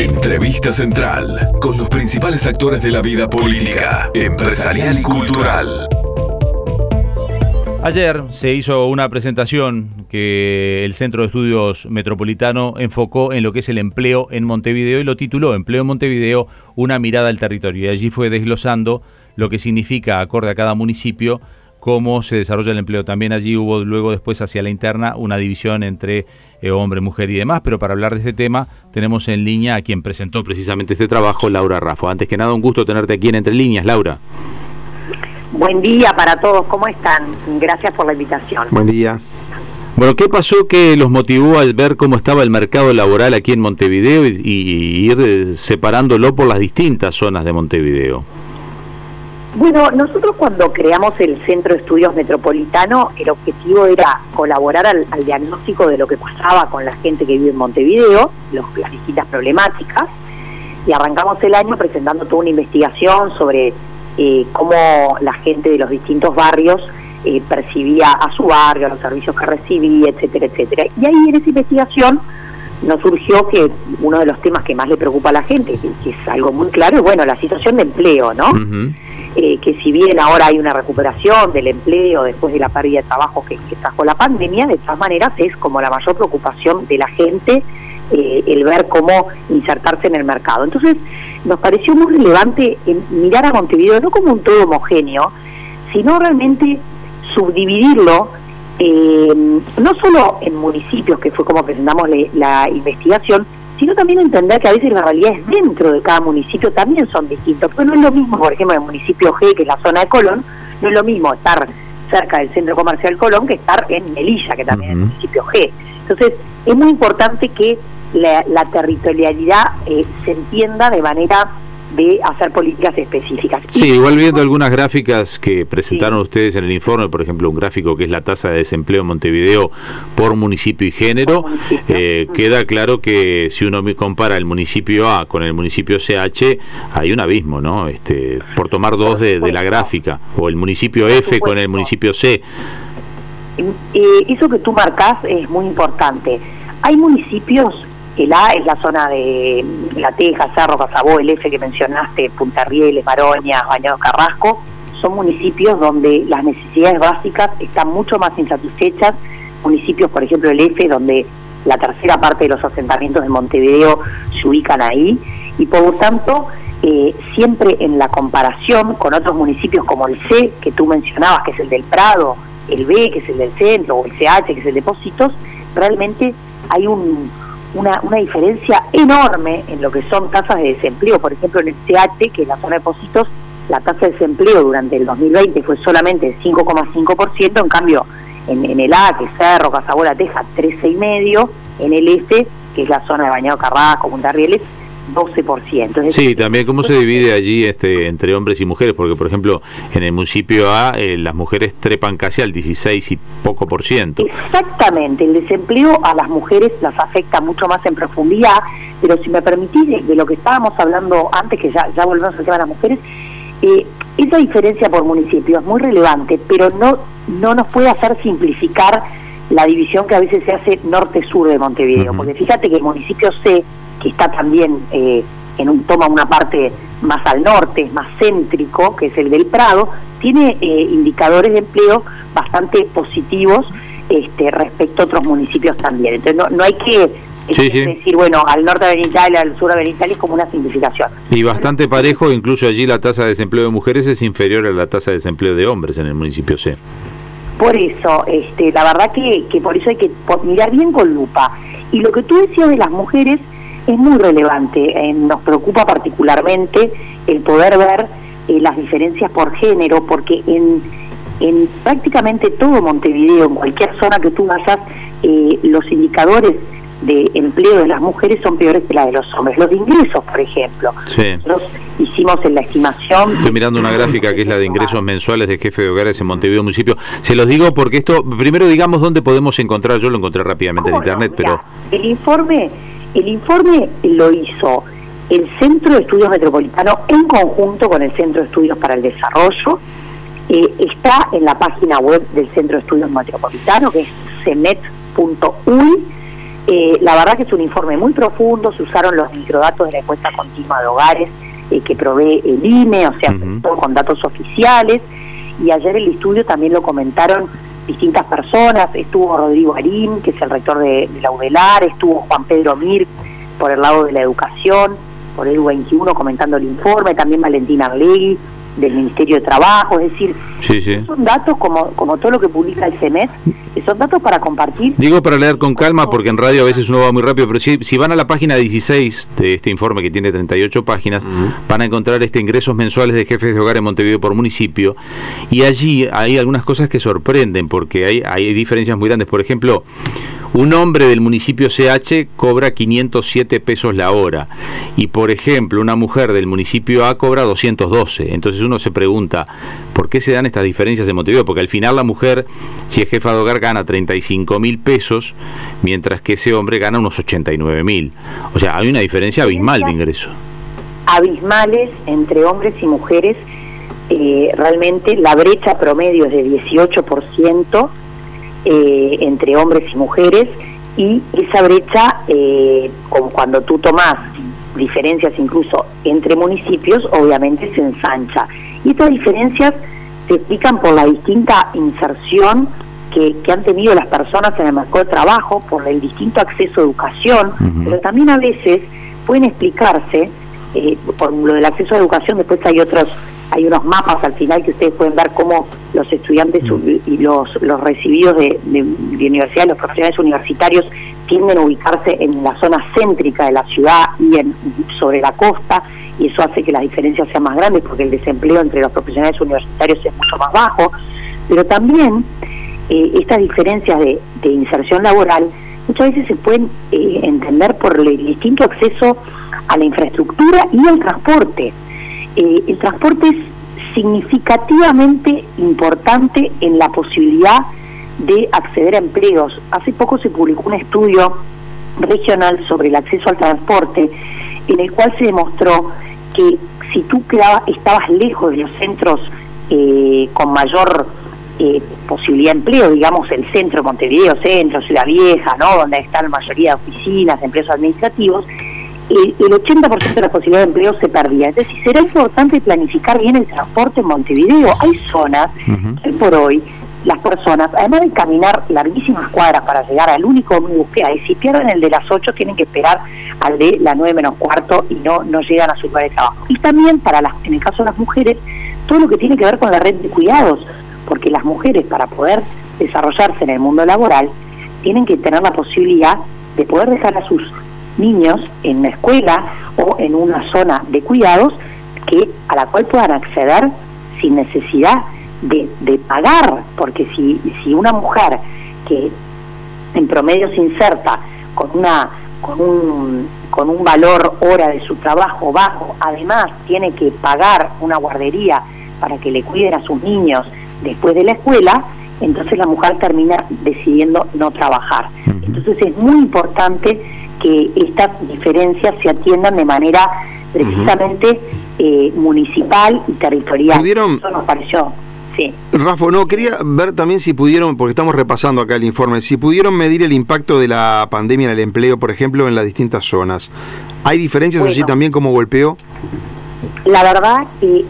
Entrevista central con los principales actores de la vida política, empresarial y cultural. Ayer se hizo una presentación que el Centro de Estudios Metropolitano enfocó en lo que es el empleo en Montevideo y lo tituló Empleo en Montevideo, una mirada al territorio. Y allí fue desglosando lo que significa, acorde a cada municipio, cómo se desarrolla el empleo. También allí hubo luego después hacia la interna una división entre eh, hombre, mujer y demás, pero para hablar de este tema tenemos en línea a quien presentó precisamente este trabajo, Laura Raffo. Antes que nada, un gusto tenerte aquí en Entre Líneas, Laura. Buen día para todos, ¿cómo están? Gracias por la invitación. Buen día. Bueno, ¿qué pasó que los motivó al ver cómo estaba el mercado laboral aquí en Montevideo y, y ir eh, separándolo por las distintas zonas de Montevideo? Bueno, nosotros cuando creamos el Centro de Estudios Metropolitano, el objetivo era colaborar al, diagnóstico de lo que pasaba con la gente que vive en Montevideo, las distintas problemáticas, y arrancamos el año presentando toda una investigación sobre eh, cómo la gente de los distintos barrios eh, percibía a su barrio, los servicios que recibía, etcétera, etcétera. Y ahí en esa investigación nos surgió que uno de los temas que más le preocupa a la gente, que, es algo muy claro, es bueno, la situación de empleo, ¿no? Eh, que si bien ahora hay una recuperación del empleo después de la pérdida de trabajo que, trajo la pandemia, de todas maneras es como la mayor preocupación de la gente eh, el ver cómo insertarse en el mercado. Entonces, nos pareció muy relevante mirar a Montevideo no como un todo homogéneo, sino realmente subdividirlo eh, no solo en municipios, que fue como presentamos la investigación, sino también entender que a veces las realidades dentro de cada municipio también son distintas, porque no es lo mismo, por ejemplo, en el municipio G, que es la zona de Colón, no es lo mismo estar cerca del centro comercial Colón que estar en Melilla, que también es el municipio G. Entonces, es muy importante que la, territorialidad eh, se entienda de manera de hacer políticas específicas. Sí, igual viendo algunas gráficas que presentaron ustedes en el informe, por ejemplo, un gráfico que es la tasa de desempleo en Montevideo por municipio y género, eh, queda claro que si uno compara el municipio A con el municipio CH, hay un abismo, ¿no? Este, por tomar dos de, la gráfica, o el municipio F con el municipio C. Eh, eso que tú marcas es muy importante. Hay municipios el A es la zona de La Teja, Cerro, Casabó, el F que mencionaste, Punta Rieles, Maroña, Bañado Carrasco, son municipios donde las necesidades básicas están mucho más insatisfechas. Municipios, por ejemplo, el F, donde la tercera parte de los asentamientos de Montevideo se ubican ahí, y por lo tanto, eh, siempre en la comparación con otros municipios como el C, que tú mencionabas, que es el del Prado, el B, que es el del centro, o el CH, que es el de Depósitos, realmente hay un, una, una diferencia enorme en lo que son tasas de desempleo. Por ejemplo, en el CH, que es la zona de Positos, la tasa de desempleo durante el 2020 fue solamente 5,5%, en cambio en, el A, que es Cerro, Casabola, Teja, 13,5%, en el F, que es la zona de Bañado Carrasco, Punta Rieles, 12%. sí, también cómo se divide allí este entre hombres y mujeres, porque por ejemplo en el municipio A eh, las mujeres trepan casi al 16 y poco por ciento. Exactamente, el desempleo a las mujeres las afecta mucho más en profundidad, pero si me permitís de, lo que estábamos hablando antes, que ya, ya volvemos al tema de las mujeres, eh, esa diferencia por municipio es muy relevante, pero no, no nos puede hacer simplificar la división que a veces se hace norte-sur de Montevideo, porque fíjate que el municipio C que está también eh, en un toma una parte más al norte, más céntrico, que es el del Prado, tiene eh, indicadores de empleo bastante positivos este, respecto a otros municipios también. Entonces no, hay que este, decir, bueno, al norte de Benitalia, al sur de Benitalia es como una simplificación. Y bastante parejo, incluso allí la tasa de desempleo de mujeres es inferior a la tasa de desempleo de hombres en el municipio C. Por eso, este, la verdad que, que por eso hay que mirar bien con lupa. Y lo que tú decías de las mujeres, es muy relevante. Eh, nos preocupa particularmente el poder ver eh, las diferencias por género, porque en, en prácticamente todo Montevideo, en cualquier zona que tú vayas, eh, los indicadores de empleo de las mujeres son peores que la de los hombres. Los de ingresos, por ejemplo. Sí. hicimos en la estimación. Estoy mirando una gráfica que es la de ingresos mensuales de jefe de hogares en Montevideo municipio. Se los digo porque esto, primero digamos dónde podemos encontrar, yo lo encontré rápidamente en internet, pero... El informe el informe lo hizo el Centro de Estudios Metropolitano en conjunto con el Centro de Estudios para el Desarrollo. Eh, está en la página web del Centro de Estudios Metropolitano, que es cemet.uy. Eh, la verdad que es un informe muy profundo, se usaron los microdatos de la encuesta continua de hogares eh, que provee el INE, o sea, todo con datos oficiales, y ayer el estudio también lo comentaron distintas personas, estuvo Rodrigo Arín, que es el rector de, la UDELAR, estuvo Juan Pedro Mir por el lado de la educación, por el 21 comentando el informe, también Valentina Arlegui, del Ministerio de Trabajo, es decir, son datos como, como todo lo que publica el CEMES, que son datos para compartir. Digo para leer con calma, porque en radio a veces uno va muy rápido, pero si, si van a la página 16 de este informe que tiene 38 páginas, van a encontrar este ingresos mensuales de jefes de hogar en Montevideo por municipio, y allí hay algunas cosas que sorprenden, porque hay, hay diferencias muy grandes. Por ejemplo, un hombre del municipio CH cobra 507 pesos la hora y por ejemplo una mujer del municipio A cobra 212. Entonces uno se pregunta, ¿por qué se dan estas diferencias en Montevideo? Porque al final la mujer, si es jefa de hogar, gana 35 mil pesos, mientras que ese hombre gana unos 89 mil. O sea, hay una diferencia abismal de ingreso. Abismales entre hombres y mujeres. Eh, realmente la brecha promedio es de 18% eh, entre hombres y mujeres y esa brecha, eh, como cuando tú tomas diferencias incluso entre municipios, obviamente se ensancha. Y estas diferencias se explican por la distinta inserción que, han tenido las personas en el mercado de trabajo, por el distinto acceso a educación, pero también a veces pueden explicarse, eh, por lo del acceso a educación, después hay otros hay unos mapas al final que ustedes pueden ver cómo los estudiantes y los, los recibidos de, de, universidad, los profesionales universitarios tienden a ubicarse en la zona céntrica de la ciudad y en, sobre la costa, y eso hace que las diferencias sean más grandes porque el desempleo entre los profesionales universitarios es mucho más bajo, pero también eh, estas diferencias de, inserción laboral muchas veces se pueden eh, entender por el distinto acceso a la infraestructura y al transporte. Eh, el transporte es significativamente importante en la posibilidad de acceder a empleos. Hace poco se publicó un estudio regional sobre el acceso al transporte en el cual se demostró que si tú estabas lejos de los centros eh, con mayor eh, posibilidad de empleo, digamos el centro Montevideo, centro, Ciudad Vieja, donde están la mayoría de oficinas, empleos administrativos, el, 80% de la posibilidad de empleo se perdía. Es decir, será importante planificar bien el transporte en Montevideo. Hay zonas que por hoy las personas, además de caminar larguísimas cuadras para llegar al único ómnibus que hay, si pierden el de las 8 tienen que esperar al de las 9 menos cuarto y no, no llegan a su lugar de trabajo. Y también para las, en el caso de las mujeres, todo lo que tiene que ver con la red de cuidados, porque las mujeres para poder desarrollarse en el mundo laboral tienen que tener la posibilidad de poder dejar a sus niños en una escuela o en una zona de cuidados que a la cual puedan acceder sin necesidad de, de pagar, porque si, si una mujer que en promedio se inserta con una con un, con un valor hora de su trabajo bajo, además tiene que pagar una guardería para que le cuiden a sus niños después de la escuela, entonces la mujer termina decidiendo no trabajar. Entonces es muy importante que estas diferencias se atiendan de manera precisamente eh, municipal y territorial. ¿Pudieron? Eso nos pareció. Sí. Rafa, no, quería ver también si pudieron, porque estamos repasando acá el informe, si pudieron medir el impacto de la pandemia en el empleo, por ejemplo, en las distintas zonas. ¿Hay diferencias allí también como golpeó? La verdad que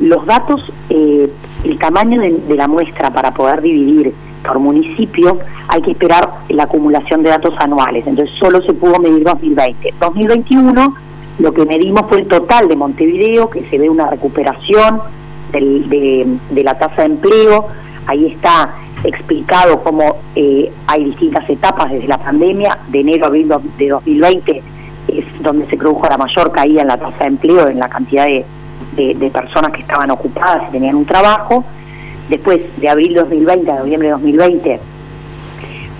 los datos, eh, el tamaño de la muestra para poder dividir por municipio hay que esperar la acumulación de datos anuales, entonces solo se pudo medir 2020. 2021 lo que medimos fue el total de Montevideo, que se ve una recuperación de, la tasa de empleo, ahí está explicado cómo eh, hay distintas etapas desde la pandemia, de enero a abril de 2020 es donde se produjo la mayor caída en la tasa de empleo, en la cantidad de, de personas que estaban ocupadas y tenían un trabajo, después de abril 2020 a noviembre de 2020,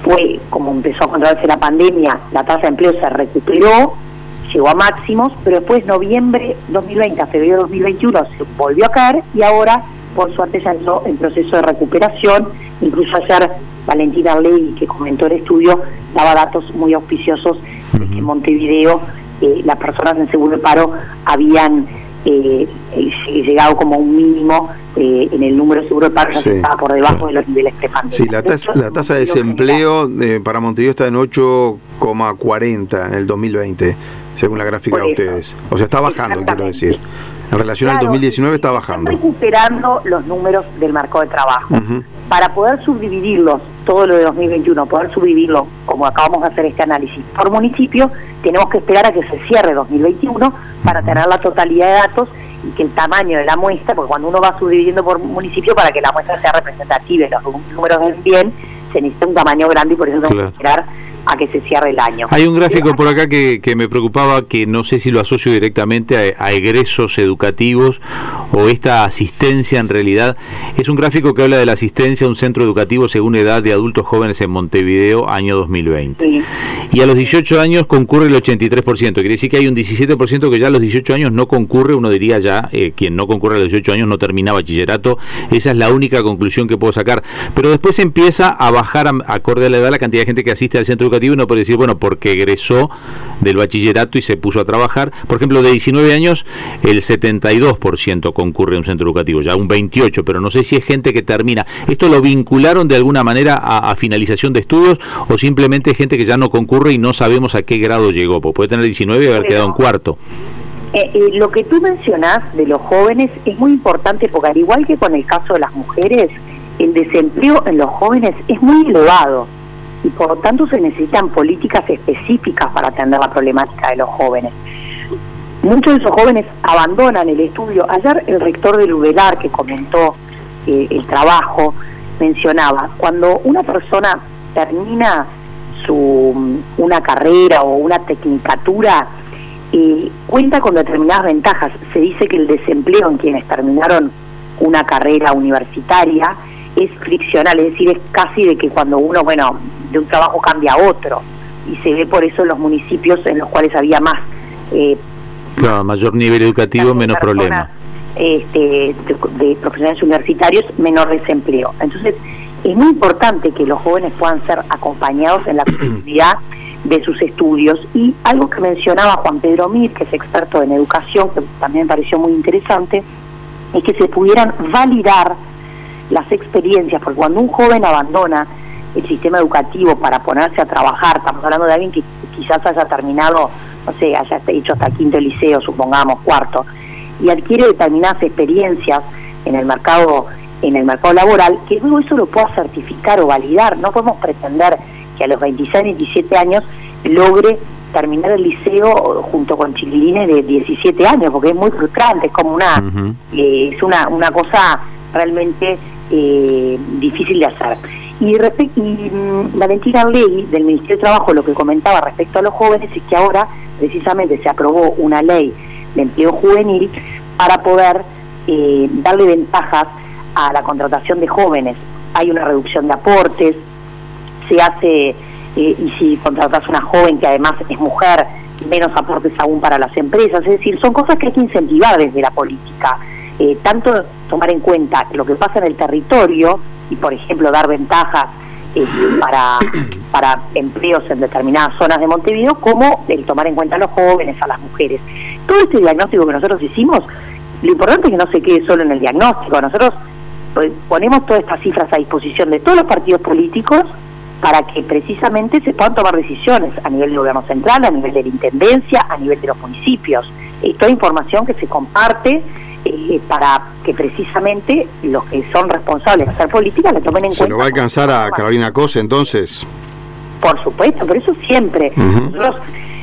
fue como empezó a controlarse la pandemia, la tasa de empleo se recuperó, llegó a máximos, pero después noviembre 2020 a febrero 2021 se volvió a caer y ahora, por suerte, ya entró en proceso de recuperación. Incluso ayer Valentina Ley, que comentó el estudio, daba datos muy auspiciosos de que en Montevideo eh, las personas en seguro de paro habían eh, llegado como un mínimo eh, en el número seguro de paro, ya estaba por debajo de los niveles prepandemia. Sí, la tasa, la tasa de desempleo de, para Montevideo está en 8,40 en el 2020, según la gráfica de ustedes. O sea, está bajando, quiero decir. En relación al 2019 está bajando. Recuperando los números del marco de trabajo. Para poder subdividirlos, todo lo de 2021, poder subdividirlo, como acabamos de hacer este análisis, por municipio, tenemos que esperar a que se cierre 2021 para tener la totalidad de datos y que el tamaño de la muestra, porque cuando uno va subdividiendo por municipio, para que la muestra sea representativa y los números den bien, se necesita un tamaño grande y por eso tenemos que esperar a que se cierre el año. Hay un gráfico por acá que, me preocupaba, que no sé si lo asocio directamente a, egresos educativos o esta asistencia en realidad. Es un gráfico que habla de la asistencia a un centro educativo según edad de adultos jóvenes en Montevideo, año 2020. Y a los 18 años concurre el 83%. Quiere decir que hay un 17% que ya a los 18 años no concurre. Uno diría ya, eh, quien no concurre a los 18 años no termina bachillerato. Esa es la única conclusión que puedo sacar. Pero después empieza a bajar, acorde a la edad, la cantidad de gente que asiste al centro educativo uno puede decir, bueno, porque egresó del bachillerato y se puso a trabajar. Por ejemplo, de 19 años, el 72% concurre a un centro educativo, ya un 28%, pero no sé si es gente que termina. ¿Esto lo vincularon de alguna manera a, finalización de estudios o simplemente gente que ya no concurre y no sabemos a qué grado llegó? Pues puede tener 19 y haber quedado en cuarto. Eh, eh, lo que tú mencionás de los jóvenes es muy importante porque al igual que con el caso de las mujeres, el desempleo en los jóvenes es muy elevado y por lo tanto se necesitan políticas específicas para atender la problemática de los jóvenes. Muchos de esos jóvenes abandonan el estudio. Ayer el rector del UDELAR que comentó eh, el trabajo mencionaba, cuando una persona termina su una carrera o una tecnicatura, eh, cuenta con determinadas ventajas. Se dice que el desempleo en quienes terminaron una carrera universitaria es friccional, es decir, es casi de que cuando uno, bueno, de un trabajo cambia a otro, y se ve por eso en los municipios en los cuales había más... Eh, claro, mayor nivel educativo, menos problemas. Este, de, profesionales universitarios, menor desempleo. Entonces, es muy importante que los jóvenes puedan ser acompañados en la continuidad de sus estudios. Y algo que mencionaba Juan Pedro Mir, que es experto en educación, que también me pareció muy interesante, es que se pudieran validar las experiencias, porque cuando un joven abandona el sistema educativo para ponerse a trabajar, estamos hablando de alguien que quizás haya terminado, no sé, haya hecho hasta quinto liceo, supongamos, cuarto, y adquiere determinadas experiencias en el mercado en el mercado laboral, que luego eso lo pueda certificar o validar. No podemos pretender que a los 26, 27 años logre terminar el liceo junto con chiquilines de 17 años, porque es muy frustrante, es como una, eh, es una, una cosa realmente eh, difícil de hacer. Y, mm, Valentina Ley del Ministerio de Trabajo lo que comentaba respecto a los jóvenes es que ahora precisamente se aprobó una ley de empleo juvenil para poder eh, darle ventajas a la contratación de jóvenes. Hay una reducción de aportes, se hace, eh, y si contratas una joven que además es mujer, menos aportes aún para las empresas. Es decir, son cosas que hay que incentivar desde la política. Eh, tanto tomar en cuenta lo que pasa en el territorio y, por ejemplo, dar ventajas eh, para, para empleos en determinadas zonas de Montevideo, como el tomar en cuenta a los jóvenes, a las mujeres. Todo este diagnóstico que nosotros hicimos, lo importante es que no se quede solo en el diagnóstico. Nosotros pues, ponemos todas estas cifras a disposición de todos los partidos políticos para que precisamente se puedan tomar decisiones a nivel del gobierno central, a nivel de la intendencia, a nivel de los municipios. Es toda información que se comparte eh, para que precisamente los que son responsables de hacer política la tomen en cuenta. ¿Se lo va a alcanzar a Carolina Cose entonces? Por supuesto, por eso siempre. Nosotros,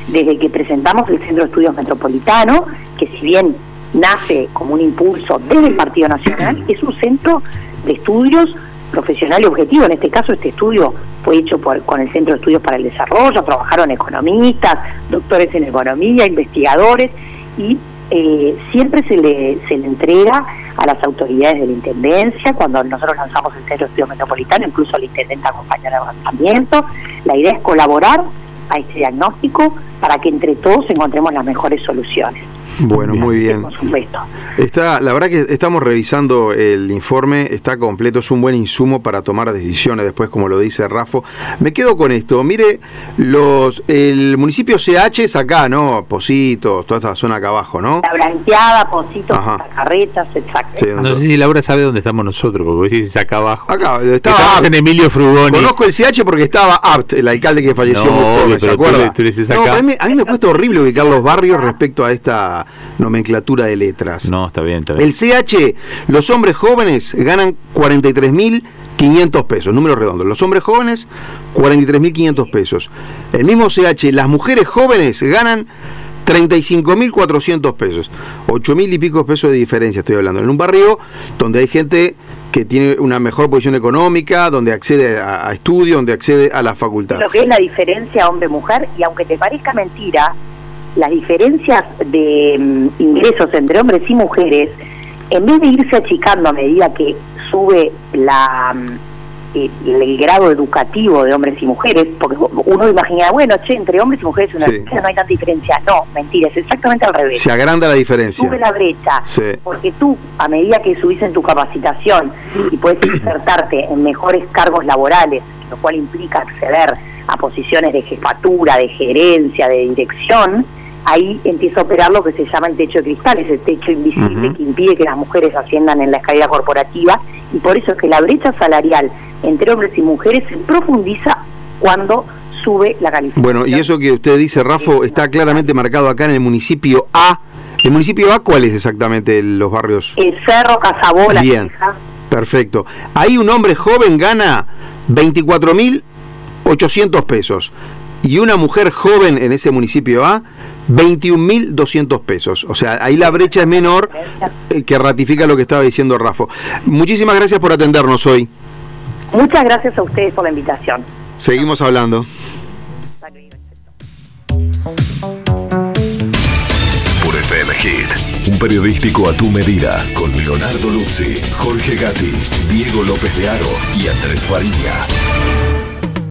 desde que presentamos el Centro de Estudios Metropolitano, que si bien nace como un impulso desde el Partido Nacional, es un centro de estudios profesional y objetivo. En este caso, este estudio fue hecho por, con el Centro de Estudios para el Desarrollo, trabajaron economistas, doctores en economía, investigadores, y eh, siempre se le, se le entrega a las autoridades de la Intendencia, cuando nosotros lanzamos el Centro Estudio Metropolitano, incluso la Intendente acompaña el avanzamiento. La idea es colaborar a este diagnóstico para que entre todos encontremos las mejores soluciones. Bueno, muy bien. Por supuesto. Está, la verdad que estamos revisando el informe, está completo, es un buen insumo para tomar decisiones después, como lo dice Rafo. Me quedo con esto, mire, los el municipio CH es acá, ¿no? Positos, toda esta zona acá abajo, ¿no? La blanqueada, Positos, Carretas, exacto. no sé si Laura sabe dónde estamos nosotros, porque decís acá abajo. Acá, estaba en Emilio Frugoni. Conozco el CH porque estaba Apt, el alcalde que falleció muy joven, ¿se acuerda? a, mí, a mí me cuesta horrible ubicar los barrios respecto a esta nomenclatura de letras. No, está bien, está bien. El CH, los hombres jóvenes ganan 43.500 pesos, número redondo. Los hombres jóvenes, 43.500 pesos. El mismo CH, las mujeres jóvenes ganan 35.400 pesos. 8.000 y pico pesos de diferencia, estoy hablando. En un barrio donde hay gente que tiene una mejor posición económica, donde accede a, a estudio, donde accede a la facultad. Lo que es la diferencia hombre-mujer, y aunque te parezca mentira, las diferencias de mm, ingresos entre hombres y mujeres, en vez de irse achicando a medida que sube la, mm, eh, el, grado educativo de hombres y mujeres, porque uno imagina, bueno, che, entre hombres y mujeres una no hay tanta diferencia. No, mentira, es exactamente al revés. Se agranda la diferencia. Sube la brecha, porque tú, a medida que subís en tu capacitación y puedes insertarte en mejores cargos laborales, lo cual implica acceder a posiciones de jefatura, de gerencia, de dirección, ahí empieza a operar lo que se llama el techo de cristal, ese techo invisible que impide que las mujeres asciendan en la escalera corporativa y por eso es que la brecha salarial entre hombres y mujeres se profundiza cuando sube la calificación. Bueno, y eso que usted dice, Rafo, está claramente marcado acá en el municipio A. ¿El municipio A cuál es exactamente los barrios? El Cerro, Casabola. Bien, perfecto. Ahí un hombre joven gana 24.800 pesos y una mujer joven en ese municipio A 21.200 pesos. O sea, ahí la brecha es menor eh, que ratifica lo que estaba diciendo Rafa. Muchísimas gracias por atendernos hoy. Muchas gracias a ustedes por la invitación. Seguimos hablando. Por FM Hit, un periodístico a tu medida, con Leonardo Luzzi, Jorge Gatti, Diego López de Aro y Andrés Farina.